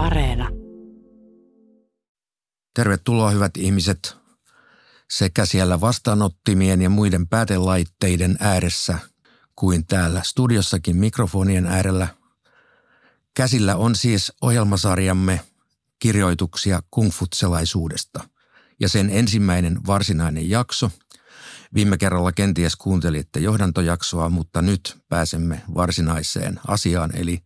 Areena. Tervetuloa hyvät ihmiset sekä siellä vastaanottimien ja muiden päätelaitteiden ääressä kuin täällä studiossakin mikrofonien äärellä. Käsillä on siis ohjelmasarjamme kirjoituksia kungfutselaisuudesta ja sen ensimmäinen varsinainen jakso. Viime kerralla kenties kuuntelitte johdantojaksoa, mutta nyt pääsemme varsinaiseen asiaan eli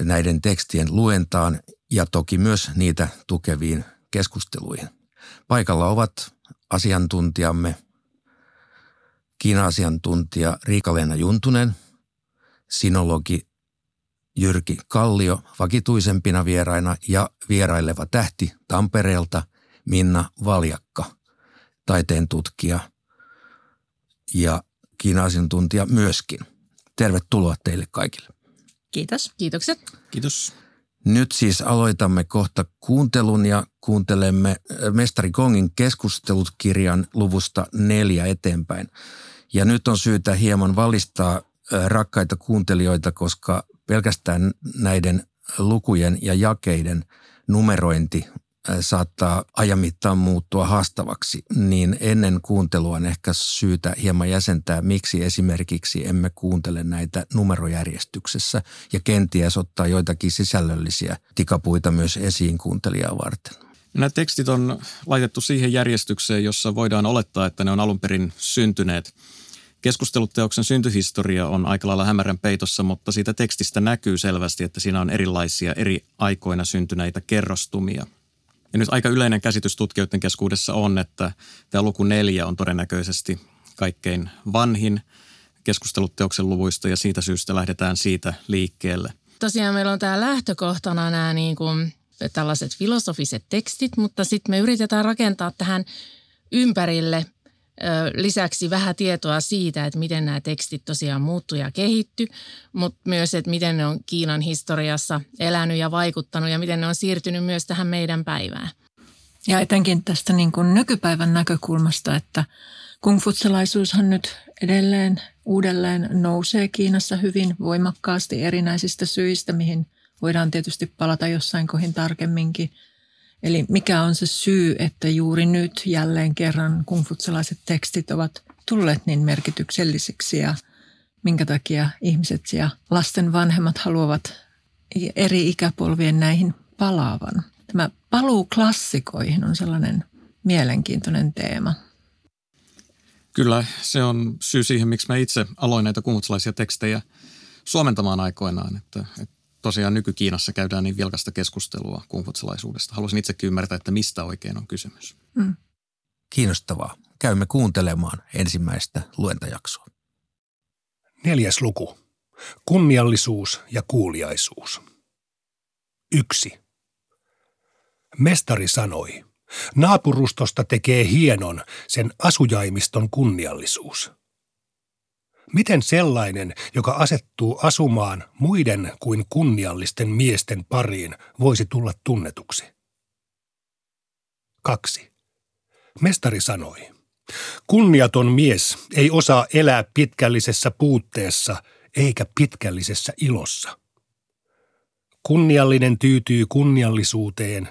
näiden tekstien luentaan ja toki myös niitä tukeviin keskusteluihin. Paikalla ovat asiantuntijamme, Kiina-asiantuntija Riika-Leena Juntunen, sinologi Jyrki Kallio vakituisempina vieraina ja vieraileva tähti Tampereelta Minna Valjakka, taiteen tutkija ja Kiina-asiantuntija myöskin. Tervetuloa teille kaikille. Kiitos. Kiitokset. Kiitos. Nyt siis aloitamme kohta kuuntelun ja kuuntelemme äh, Mestari Kongin keskustelut kirjan luvusta neljä eteenpäin. Ja nyt on syytä hieman valistaa äh, rakkaita kuuntelijoita, koska pelkästään näiden lukujen ja jakeiden numerointi saattaa ajan mittaan muuttua haastavaksi, niin ennen kuuntelua on ehkä syytä hieman jäsentää, miksi esimerkiksi emme kuuntele näitä numerojärjestyksessä ja kenties ottaa joitakin sisällöllisiä tikapuita myös esiin kuuntelijaa varten. Nämä tekstit on laitettu siihen järjestykseen, jossa voidaan olettaa, että ne on alun perin syntyneet. Keskusteluteoksen syntyhistoria on aika lailla hämärän peitossa, mutta siitä tekstistä näkyy selvästi, että siinä on erilaisia eri aikoina syntyneitä kerrostumia – ja nyt aika yleinen käsitys tutkijoiden keskuudessa on, että tämä luku neljä on todennäköisesti kaikkein vanhin keskusteluteoksen luvuista ja siitä syystä lähdetään siitä liikkeelle. Tosiaan meillä on tämä lähtökohtana nämä niin kuin tällaiset filosofiset tekstit, mutta sitten me yritetään rakentaa tähän ympärille lisäksi vähän tietoa siitä, että miten nämä tekstit tosiaan muuttuu ja kehitty, mutta myös, että miten ne on Kiinan historiassa elänyt ja vaikuttanut ja miten ne on siirtynyt myös tähän meidän päivään. Ja etenkin tästä niin kuin nykypäivän näkökulmasta, että kungfutselaisuushan nyt edelleen uudelleen nousee Kiinassa hyvin voimakkaasti erinäisistä syistä, mihin voidaan tietysti palata jossain kohin tarkemminkin – Eli mikä on se syy, että juuri nyt jälleen kerran kungfutsalaiset tekstit ovat tulleet niin merkityksellisiksi ja minkä takia ihmiset ja lasten vanhemmat haluavat eri ikäpolvien näihin palaavan. Tämä paluu klassikoihin on sellainen mielenkiintoinen teema. Kyllä, se on syy siihen, miksi mä itse aloin näitä kungfutsalaisia tekstejä suomentamaan aikoinaan. Että, että tosiaan nyky-Kiinassa käydään niin vilkasta keskustelua kungfutsalaisuudesta. Haluaisin itsekin ymmärtää, että mistä oikein on kysymys. Mm. Kiinnostavaa. Käymme kuuntelemaan ensimmäistä luentajaksoa. Neljäs luku. Kunniallisuus ja kuuliaisuus. Yksi. Mestari sanoi, naapurustosta tekee hienon sen asujaimiston kunniallisuus – Miten sellainen, joka asettuu asumaan muiden kuin kunniallisten miesten pariin, voisi tulla tunnetuksi? 2. Mestari sanoi, kunniaton mies ei osaa elää pitkällisessä puutteessa eikä pitkällisessä ilossa. Kunniallinen tyytyy kunniallisuuteen,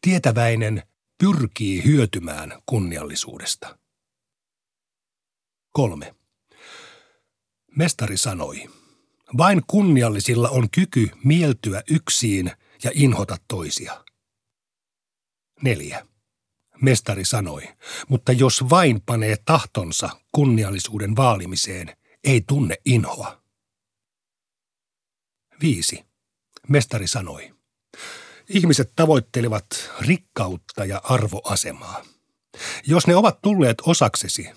tietäväinen pyrkii hyötymään kunniallisuudesta. 3. Mestari sanoi, vain kunniallisilla on kyky mieltyä yksiin ja inhota toisia. 4. Mestari sanoi, mutta jos vain panee tahtonsa kunniallisuuden vaalimiseen, ei tunne inhoa. 5. Mestari sanoi, ihmiset tavoittelevat rikkautta ja arvoasemaa. Jos ne ovat tulleet osaksesi,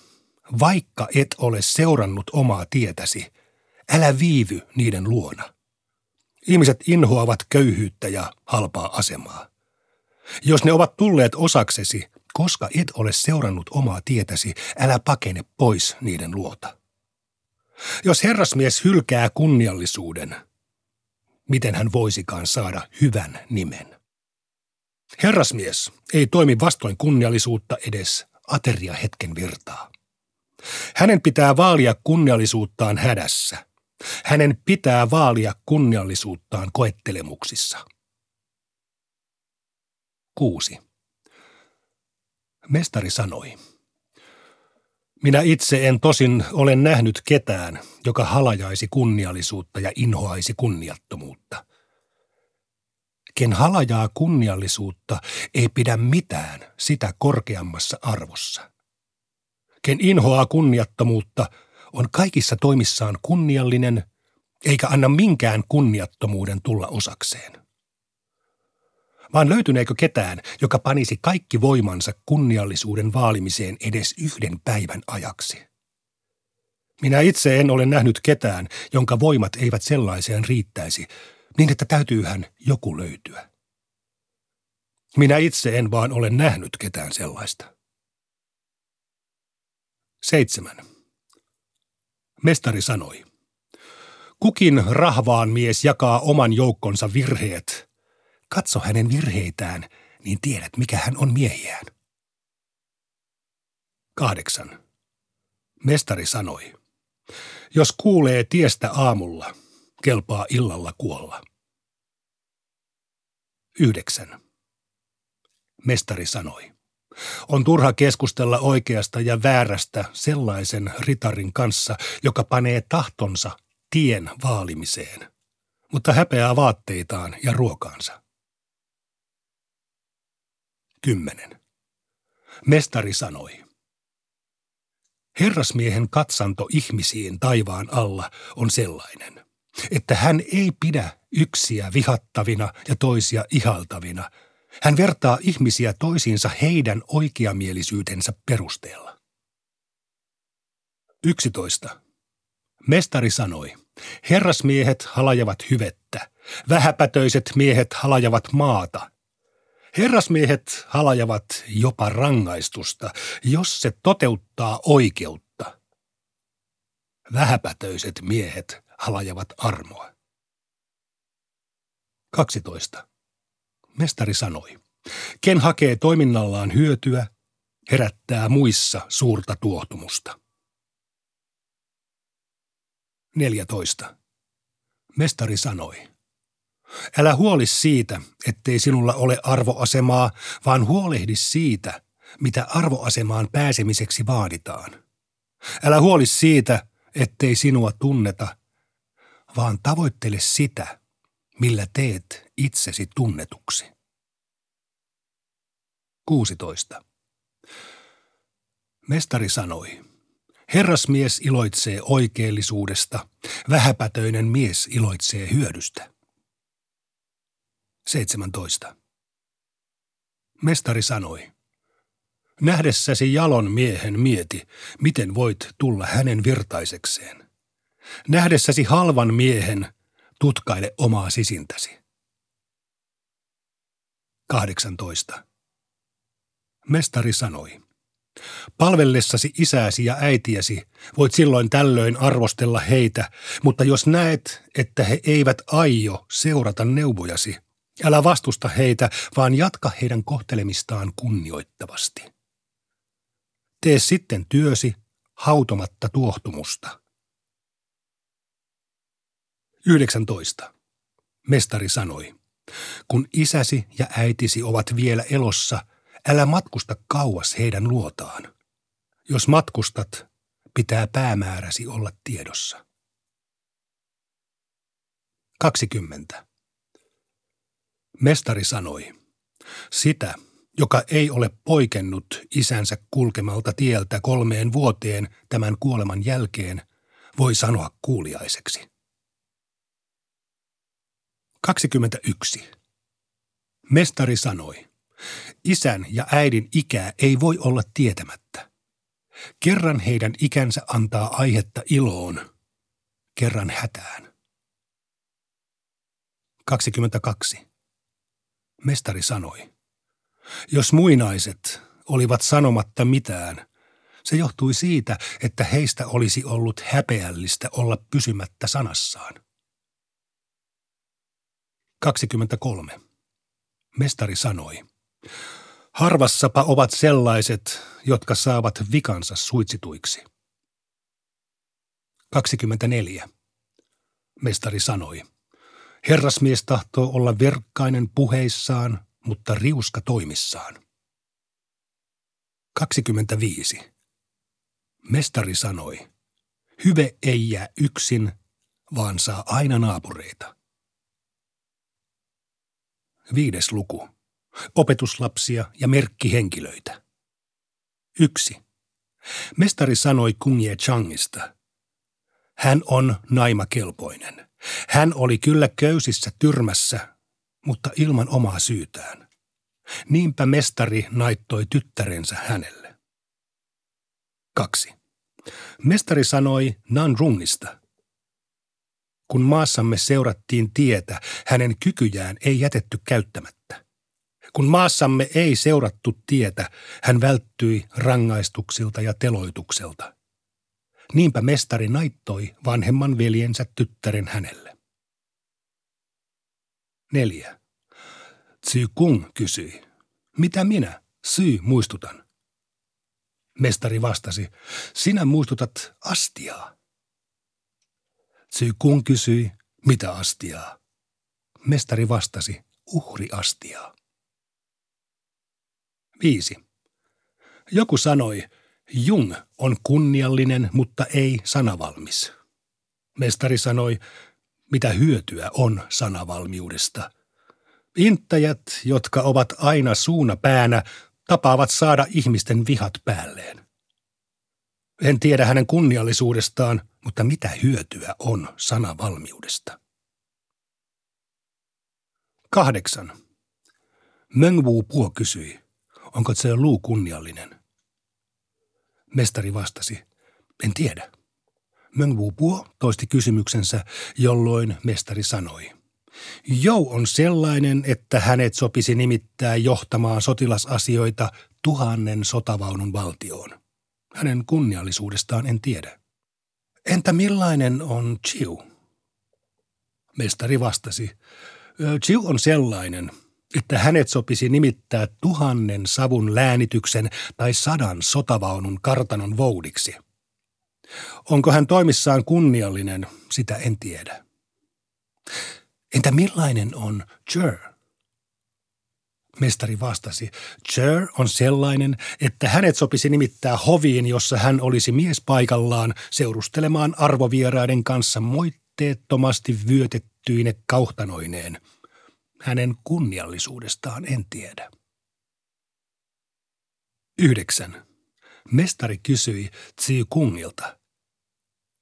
vaikka et ole seurannut omaa tietäsi, älä viivy niiden luona. Ihmiset inhoavat köyhyyttä ja halpaa asemaa. Jos ne ovat tulleet osaksesi, koska et ole seurannut omaa tietäsi, älä pakene pois niiden luota. Jos herrasmies hylkää kunniallisuuden, miten hän voisikaan saada hyvän nimen? Herrasmies ei toimi vastoin kunniallisuutta edes ateria hetken virtaa. Hänen pitää vaalia kunniallisuuttaan hädässä. Hänen pitää vaalia kunniallisuuttaan koettelemuksissa. Kuusi. Mestari sanoi. Minä itse en tosin ole nähnyt ketään, joka halajaisi kunniallisuutta ja inhoaisi kunniattomuutta. Ken halajaa kunniallisuutta, ei pidä mitään sitä korkeammassa arvossa. Ken inhoaa kunniattomuutta, on kaikissa toimissaan kunniallinen, eikä anna minkään kunniattomuuden tulla osakseen vaan löytyneekö ketään, joka panisi kaikki voimansa kunniallisuuden vaalimiseen edes yhden päivän ajaksi? Minä itse en ole nähnyt ketään, jonka voimat eivät sellaiseen riittäisi, niin että täytyyhän joku löytyä. Minä itse en vaan ole nähnyt ketään sellaista. Seitsemän. Mestari sanoi. Kukin rahvaan mies jakaa oman joukkonsa virheet, Katso hänen virheitään, niin tiedät, mikä hän on miehiään. Kahdeksan. Mestari sanoi, jos kuulee tiestä aamulla, kelpaa illalla kuolla. Yhdeksän. Mestari sanoi, on turha keskustella oikeasta ja väärästä sellaisen ritarin kanssa, joka panee tahtonsa tien vaalimiseen, mutta häpeää vaatteitaan ja ruokaansa. Kymmenen. Mestari sanoi. Herrasmiehen katsanto ihmisiin taivaan alla on sellainen, että hän ei pidä yksiä vihattavina ja toisia ihaltavina. Hän vertaa ihmisiä toisiinsa heidän oikeamielisyytensä perusteella. 11. Mestari sanoi, herrasmiehet halajavat hyvettä, vähäpätöiset miehet halajavat maata, Herrasmiehet halajavat jopa rangaistusta, jos se toteuttaa oikeutta. Vähäpätöiset miehet halajavat armoa. 12. Mestari sanoi, ken hakee toiminnallaan hyötyä, herättää muissa suurta tuohtumusta. 14. Mestari sanoi, Älä huoli siitä, ettei sinulla ole arvoasemaa, vaan huolehdi siitä, mitä arvoasemaan pääsemiseksi vaaditaan. Älä huoli siitä, ettei sinua tunneta, vaan tavoittele sitä, millä teet itsesi tunnetuksi. 16. Mestari sanoi, herrasmies iloitsee oikeellisuudesta, vähäpätöinen mies iloitsee hyödystä. 17. Mestari sanoi, nähdessäsi jalon miehen mieti, miten voit tulla hänen virtaisekseen. Nähdessäsi halvan miehen, tutkaile omaa sisintäsi. 18. Mestari sanoi, palvellessasi isääsi ja äitiäsi voit silloin tällöin arvostella heitä, mutta jos näet, että he eivät aio seurata neuvojasi, Älä vastusta heitä, vaan jatka heidän kohtelemistaan kunnioittavasti. Tee sitten työsi hautomatta tuohtumusta. 19. Mestari sanoi, kun isäsi ja äitisi ovat vielä elossa, älä matkusta kauas heidän luotaan. Jos matkustat, pitää päämääräsi olla tiedossa. 20. Mestari sanoi, sitä, joka ei ole poikennut isänsä kulkemalta tieltä kolmeen vuoteen tämän kuoleman jälkeen, voi sanoa kuuliaiseksi. 21. Mestari sanoi, isän ja äidin ikää ei voi olla tietämättä. Kerran heidän ikänsä antaa aihetta iloon, kerran hätään. 22. Mestari sanoi. Jos muinaiset olivat sanomatta mitään, se johtui siitä, että heistä olisi ollut häpeällistä olla pysymättä sanassaan. 23. Mestari sanoi. Harvassapa ovat sellaiset, jotka saavat vikansa suitsituiksi. 24. Mestari sanoi. Herrasmies tahtoo olla verkkainen puheissaan, mutta riuska toimissaan. 25. Mestari sanoi, hyve ei jää yksin, vaan saa aina naapureita. Viides luku. Opetuslapsia ja merkkihenkilöitä. Yksi. Mestari sanoi Kungye Changista. Hän on naimakelpoinen. Hän oli kyllä köysissä tyrmässä, mutta ilman omaa syytään. Niinpä mestari naittoi tyttärensä hänelle. Kaksi. Mestari sanoi Nanrungista. Kun maassamme seurattiin tietä, hänen kykyjään ei jätetty käyttämättä. Kun maassamme ei seurattu tietä, hän välttyi rangaistuksilta ja teloitukselta. Niinpä mestari naittoi vanhemman veljensä tyttären hänelle. Neljä. Tsy Kung kysyi, mitä minä, Sy, muistutan? Mestari vastasi, sinä muistutat astiaa. Tsy Kung kysyi, mitä astiaa? Mestari vastasi, uhriastiaa. Viisi. Joku sanoi, Jung on kunniallinen, mutta ei sanavalmis. Mestari sanoi, mitä hyötyä on sanavalmiudesta. Inttäjät, jotka ovat aina suuna päänä, tapaavat saada ihmisten vihat päälleen. En tiedä hänen kunniallisuudestaan, mutta mitä hyötyä on sanavalmiudesta? Kahdeksan. Möngwu Puo kysyi, onko se luu kunniallinen? Mestari vastasi, en tiedä. Möngwu Puo toisti kysymyksensä, jolloin mestari sanoi. Jou on sellainen, että hänet sopisi nimittää johtamaan sotilasasioita tuhannen sotavaunun valtioon. Hänen kunniallisuudestaan en tiedä. Entä millainen on Chiu? Mestari vastasi. Chiu on sellainen, että hänet sopisi nimittää tuhannen savun läänityksen tai sadan sotavaunun kartanon voudiksi. Onko hän toimissaan kunniallinen, sitä en tiedä. Entä millainen on Jer? Mestari vastasi, Jer on sellainen, että hänet sopisi nimittää hoviin, jossa hän olisi mies paikallaan seurustelemaan arvovieraiden kanssa moitteettomasti vyötettyine kauhtanoineen – hänen kunniallisuudestaan en tiedä. Yhdeksän. Mestari kysyi Tsi Kungilta.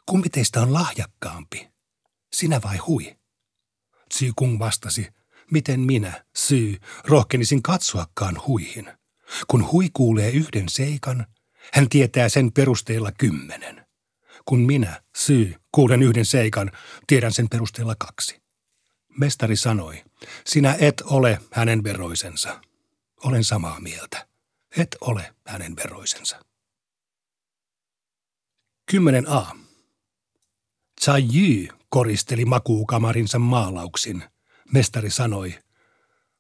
Kumpi teistä on lahjakkaampi? Sinä vai hui? Tsi Kung vastasi, miten minä, Syy, rohkenisin katsoakaan huihin. Kun hui kuulee yhden seikan, hän tietää sen perusteella kymmenen. Kun minä, Syy, kuulen yhden seikan, tiedän sen perusteella kaksi. Mestari sanoi, sinä et ole hänen veroisensa. Olen samaa mieltä. Et ole hänen veroisensa. 10a. Yi koristeli makuukamarinsa maalauksin. Mestari sanoi,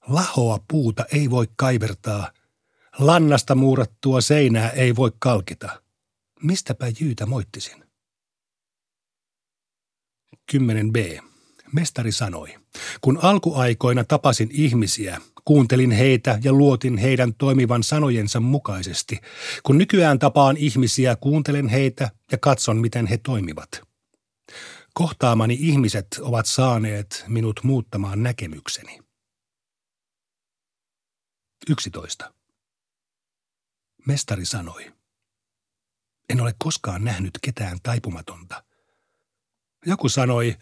lahoa puuta ei voi kaivertaa, lannasta muurattua seinää ei voi kalkita. Mistäpä Jyytä moittisin? 10b. Mestari sanoi, kun alkuaikoina tapasin ihmisiä, kuuntelin heitä ja luotin heidän toimivan sanojensa mukaisesti. Kun nykyään tapaan ihmisiä, kuuntelen heitä ja katson, miten he toimivat. Kohtaamani ihmiset ovat saaneet minut muuttamaan näkemykseni. 11. Mestari sanoi, en ole koskaan nähnyt ketään taipumatonta – joku sanoi,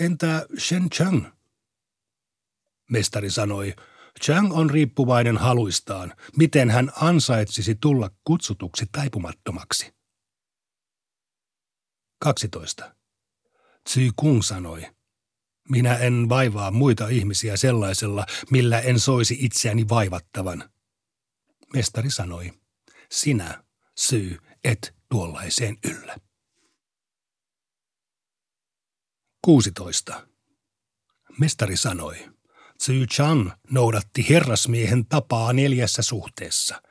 entä Shen Chang? Mestari sanoi, Chang on riippuvainen haluistaan, miten hän ansaitsisi tulla kutsutuksi taipumattomaksi. 12. Tsi Kung sanoi, minä en vaivaa muita ihmisiä sellaisella, millä en soisi itseäni vaivattavan. Mestari sanoi, sinä, syy, et tuollaiseen yllä. 16. Mestari sanoi, Tzu Chan noudatti herrasmiehen tapaa neljässä suhteessa.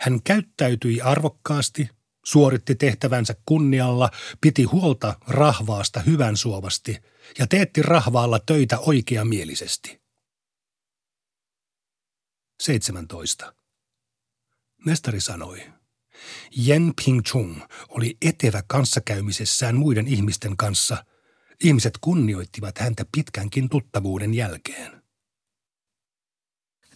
Hän käyttäytyi arvokkaasti, suoritti tehtävänsä kunnialla, piti huolta rahvaasta hyvän suovasti ja teetti rahvaalla töitä oikeamielisesti. 17. Mestari sanoi, Yen Ping Chung oli etevä kanssakäymisessään muiden ihmisten kanssa. Ihmiset kunnioittivat häntä pitkänkin tuttavuuden jälkeen.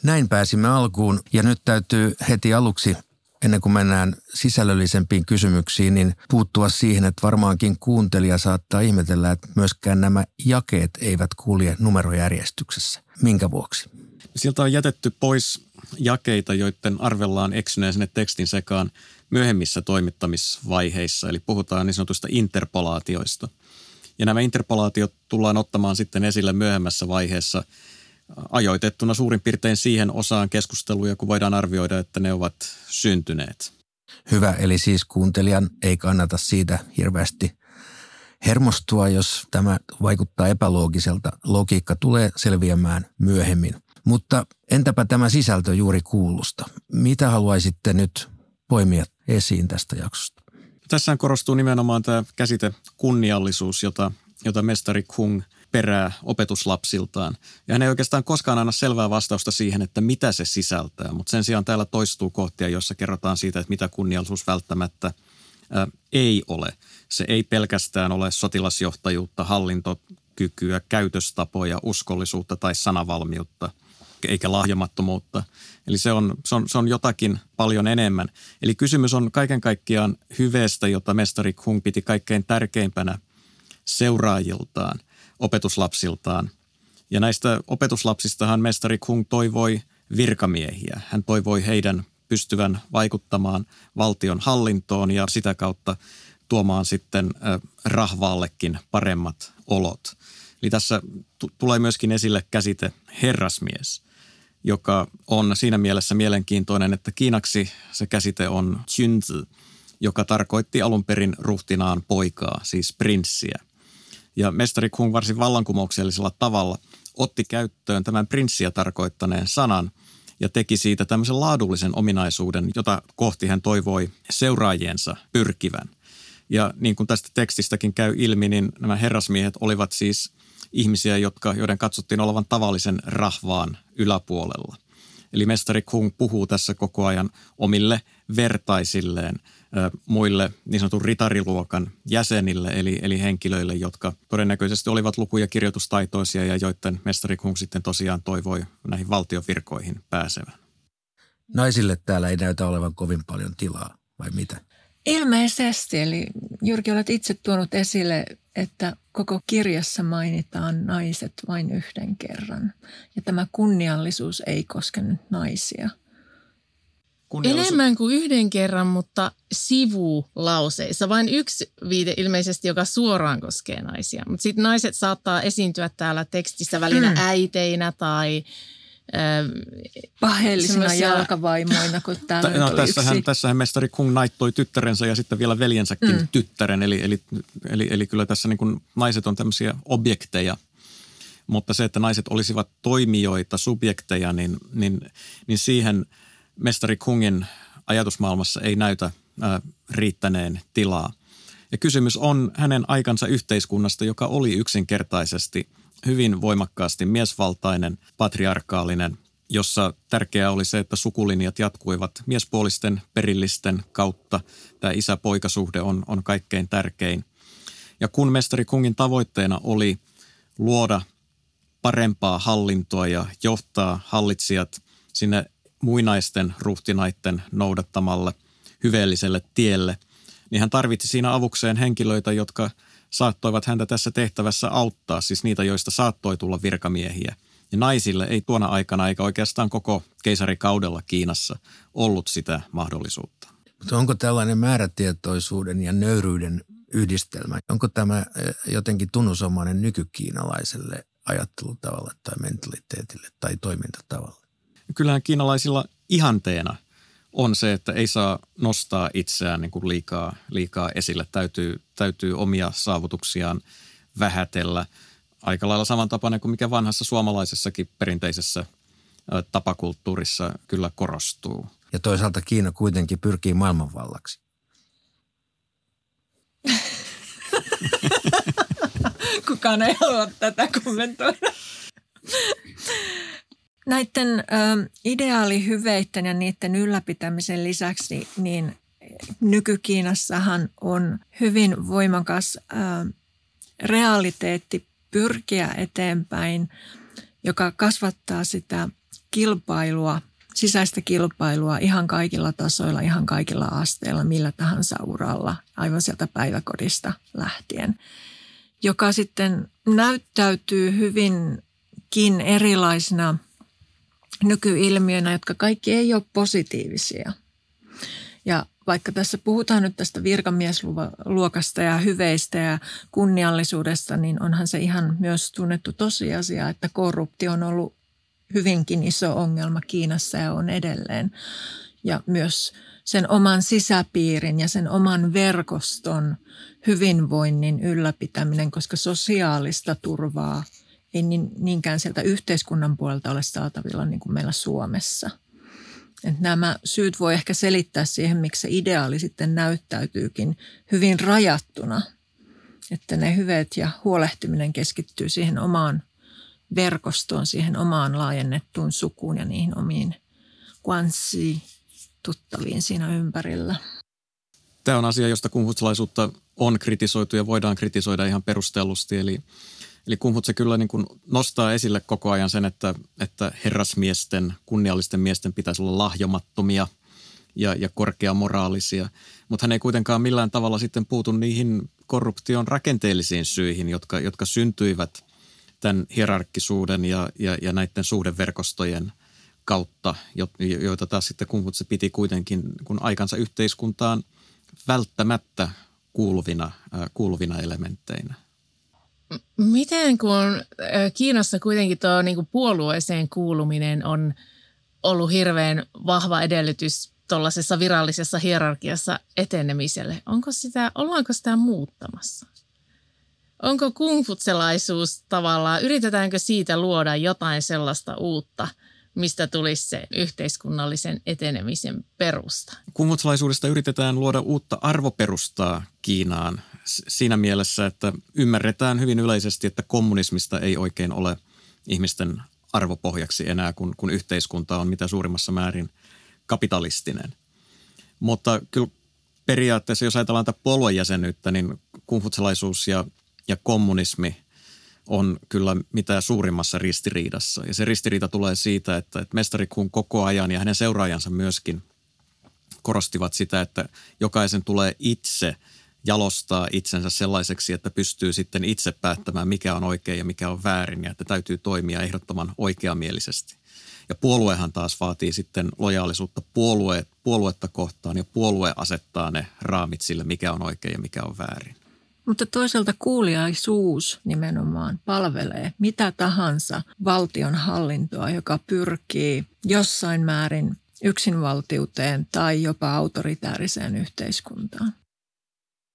Näin pääsimme alkuun ja nyt täytyy heti aluksi ennen kuin mennään sisällöllisempiin kysymyksiin, niin puuttua siihen, että varmaankin kuuntelija saattaa ihmetellä, että myöskään nämä jakeet eivät kulje numerojärjestyksessä. Minkä vuoksi? Sieltä on jätetty pois jakeita, joiden arvellaan eksyneen sinne tekstin sekaan myöhemmissä toimittamisvaiheissa, eli puhutaan niin sanotusta interpolaatioista. Ja nämä interpolaatiot tullaan ottamaan sitten esille myöhemmässä vaiheessa ajoitettuna suurin piirtein siihen osaan keskusteluja, kun voidaan arvioida, että ne ovat syntyneet. Hyvä, eli siis kuuntelijan ei kannata siitä hirveästi hermostua, jos tämä vaikuttaa epäloogiselta. Logiikka tulee selviämään myöhemmin. Mutta entäpä tämä sisältö juuri kuulusta? Mitä haluaisitte nyt poimia esiin tästä jaksosta? Tässä korostuu nimenomaan tämä käsite kunniallisuus, jota, jota mestari Kung perää opetuslapsiltaan. Ja hän ei oikeastaan koskaan anna selvää vastausta siihen, että mitä se sisältää, mutta sen sijaan täällä toistuu kohtia, joissa kerrotaan siitä, että mitä kunniallisuus välttämättä ää, ei ole. Se ei pelkästään ole sotilasjohtajuutta, hallintokykyä, käytöstapoja, uskollisuutta tai sanavalmiutta – eikä lahjomattomuutta. Eli se on, se, on, se on jotakin paljon enemmän. Eli kysymys on kaiken kaikkiaan hyveestä, jota mestari Kung piti kaikkein tärkeimpänä seuraajiltaan, opetuslapsiltaan. Ja näistä opetuslapsistahan mestari Kung toivoi virkamiehiä. Hän toivoi heidän pystyvän vaikuttamaan valtion hallintoon ja sitä kautta tuomaan sitten rahvaallekin paremmat olot. Eli tässä t- tulee myöskin esille käsite herrasmies joka on siinä mielessä mielenkiintoinen, että kiinaksi se käsite on chunzi, joka tarkoitti alun perin ruhtinaan poikaa, siis prinssiä. Ja mestari Kung varsin vallankumouksellisella tavalla otti käyttöön tämän prinssiä tarkoittaneen sanan ja teki siitä tämmöisen laadullisen ominaisuuden, jota kohti hän toivoi seuraajiensa pyrkivän. Ja niin kuin tästä tekstistäkin käy ilmi, niin nämä herrasmiehet olivat siis ihmisiä, jotka, joiden katsottiin olevan tavallisen rahvaan yläpuolella. Eli mestari Kung puhuu tässä koko ajan omille vertaisilleen muille niin sanotun ritariluokan jäsenille, eli, eli henkilöille, jotka todennäköisesti olivat luku- ja kirjoitustaitoisia ja joiden mestari Kung sitten tosiaan toivoi näihin valtiovirkoihin pääsevän. Naisille täällä ei näytä olevan kovin paljon tilaa, vai mitä? Ilmeisesti, eli Jyrki olet itse tuonut esille, että koko kirjassa mainitaan naiset vain yhden kerran. Ja tämä kunniallisuus ei koske nyt Enemmän kuin yhden kerran, mutta sivulauseissa. Vain yksi viite ilmeisesti, joka suoraan koskee naisia. Mutta sitten naiset saattaa esiintyä täällä tekstissä välinä hmm. äiteinä tai paheellisina jalkavaimoina, kun täällä no, tässähän, yksi. tässähän mestari Kung naittoi tyttärensä ja sitten vielä veljensäkin mm. tyttären. Eli, eli, eli, eli kyllä tässä niin kuin naiset on tämmöisiä objekteja. Mutta se, että naiset olisivat toimijoita, subjekteja, niin, niin, niin siihen mestari Kungin ajatusmaailmassa ei näytä riittäneen tilaa. Ja kysymys on hänen aikansa yhteiskunnasta, joka oli yksinkertaisesti – hyvin voimakkaasti miesvaltainen, patriarkaalinen, jossa tärkeää oli se, että sukulinjat jatkuivat miespuolisten perillisten kautta. Tämä isä-poikasuhde on, on kaikkein tärkein. Ja kun mestari Kungin tavoitteena oli luoda parempaa hallintoa ja johtaa hallitsijat sinne muinaisten ruhtinaitten noudattamalle hyveelliselle tielle, niin hän tarvitsi siinä avukseen henkilöitä, jotka – saattoivat häntä tässä tehtävässä auttaa, siis niitä, joista saattoi tulla virkamiehiä. Ja naisille ei tuona aikana eikä oikeastaan koko keisarikaudella Kiinassa ollut sitä mahdollisuutta. Mutta onko tällainen määrätietoisuuden ja nöyryyden yhdistelmä, onko tämä eh, jotenkin tunnusomainen nykykiinalaiselle ajattelutavalle tai mentaliteetille tai toimintatavalle? Kyllähän kiinalaisilla ihanteena on se, että ei saa nostaa itseään niin kuin liikaa, liikaa esille. Täytyy, täytyy omia saavutuksiaan vähätellä. Aika lailla samantapainen kuin mikä vanhassa suomalaisessakin perinteisessä tapakulttuurissa kyllä korostuu. Ja toisaalta Kiina kuitenkin pyrkii maailmanvallaksi. Kukaan ei halua tätä kommentoida. Näiden ö, ideaalihyveiden ja niiden ylläpitämisen lisäksi niin nykykiinassahan on hyvin voimakas ö, realiteetti pyrkiä eteenpäin, joka kasvattaa sitä kilpailua, sisäistä kilpailua ihan kaikilla tasoilla, ihan kaikilla asteilla, millä tahansa uralla, aivan sieltä päiväkodista lähtien, joka sitten näyttäytyy hyvinkin erilaisina nykyilmiöinä, jotka kaikki ei ole positiivisia. Ja vaikka tässä puhutaan nyt tästä virkamiesluokasta ja hyveistä ja kunniallisuudesta, niin onhan se ihan myös tunnettu tosiasia, että korruptio on ollut hyvinkin iso ongelma Kiinassa ja on edelleen. Ja myös sen oman sisäpiirin ja sen oman verkoston hyvinvoinnin ylläpitäminen, koska sosiaalista turvaa ei niin, niinkään sieltä yhteiskunnan puolelta ole saatavilla niin kuin meillä Suomessa – että nämä syyt voi ehkä selittää siihen, miksi se ideaali sitten näyttäytyykin hyvin rajattuna. Että ne hyveet ja huolehtiminen keskittyy siihen omaan verkostoon, siihen omaan laajennettuun sukuun ja niihin omiin kuanssi tuttaviin siinä ympärillä. Tämä on asia, josta kumhutsalaisuutta on kritisoitu ja voidaan kritisoida ihan perustellusti. Eli Eli Kumhut kyllä niin kuin nostaa esille koko ajan sen, että, että herrasmiesten, kunniallisten miesten pitäisi olla lahjomattomia ja, ja korkeamoraalisia. Mutta hän ei kuitenkaan millään tavalla sitten puutu niihin korruption rakenteellisiin syihin, jotka, jotka syntyivät tämän hierarkkisuuden ja, ja, ja näiden suhdeverkostojen kautta, joita taas sitten Kumhut piti kuitenkin kun aikansa yhteiskuntaan välttämättä kuuluvina, kuuluvina elementteinä. Miten kun Kiinassa kuitenkin tuo niin puolueeseen kuuluminen on ollut hirveän vahva edellytys tuollaisessa virallisessa hierarkiassa etenemiselle, onko sitä, ollaanko sitä muuttamassa? Onko kungfutselaisuus tavallaan, yritetäänkö siitä luoda jotain sellaista uutta, mistä tulisi se yhteiskunnallisen etenemisen perusta? Kungfutselaisuudesta yritetään luoda uutta arvoperustaa Kiinaan siinä mielessä, että ymmärretään hyvin yleisesti, että kommunismista ei oikein ole ihmisten arvopohjaksi enää, kun, kun yhteiskunta on mitä suurimmassa määrin kapitalistinen. Mutta kyllä periaatteessa, jos ajatellaan tätä puoluejäsenyyttä, niin kungfutsalaisuus ja, ja kommunismi on kyllä mitä suurimmassa ristiriidassa. Ja se ristiriita tulee siitä, että, että mestari kun koko ajan ja hänen seuraajansa myöskin korostivat sitä, että jokaisen tulee itse – jalostaa itsensä sellaiseksi, että pystyy sitten itse päättämään, mikä on oikein ja mikä on väärin ja että täytyy toimia ehdottoman oikeamielisesti. Ja puoluehan taas vaatii sitten lojaalisuutta puolue, puoluetta kohtaan ja puolue asettaa ne raamit sille, mikä on oikein ja mikä on väärin. Mutta toisaalta kuuliaisuus nimenomaan palvelee mitä tahansa valtion hallintoa, joka pyrkii jossain määrin yksinvaltiuteen tai jopa autoritääriseen yhteiskuntaan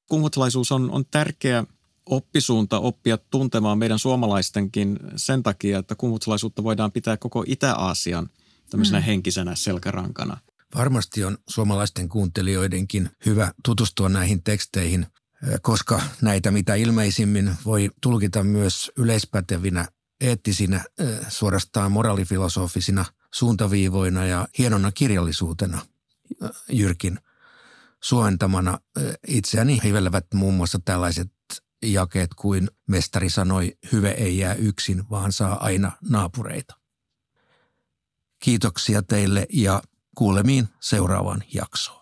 kumhutlaisuus on, on tärkeä oppisuunta oppia tuntemaan meidän suomalaistenkin sen takia, että kumhutlaisuutta voidaan pitää koko Itä-Aasian tämmöisenä mm. henkisenä selkärankana. Varmasti on suomalaisten kuuntelijoidenkin hyvä tutustua näihin teksteihin, koska näitä mitä ilmeisimmin voi tulkita myös yleispätevinä eettisinä, suorastaan moraalifilosofisina suuntaviivoina ja hienona kirjallisuutena Jyrkin suomentamana itseäni hivelevät muun muassa tällaiset jakeet kuin mestari sanoi, hyve ei jää yksin, vaan saa aina naapureita. Kiitoksia teille ja kuulemiin seuraavaan jaksoon.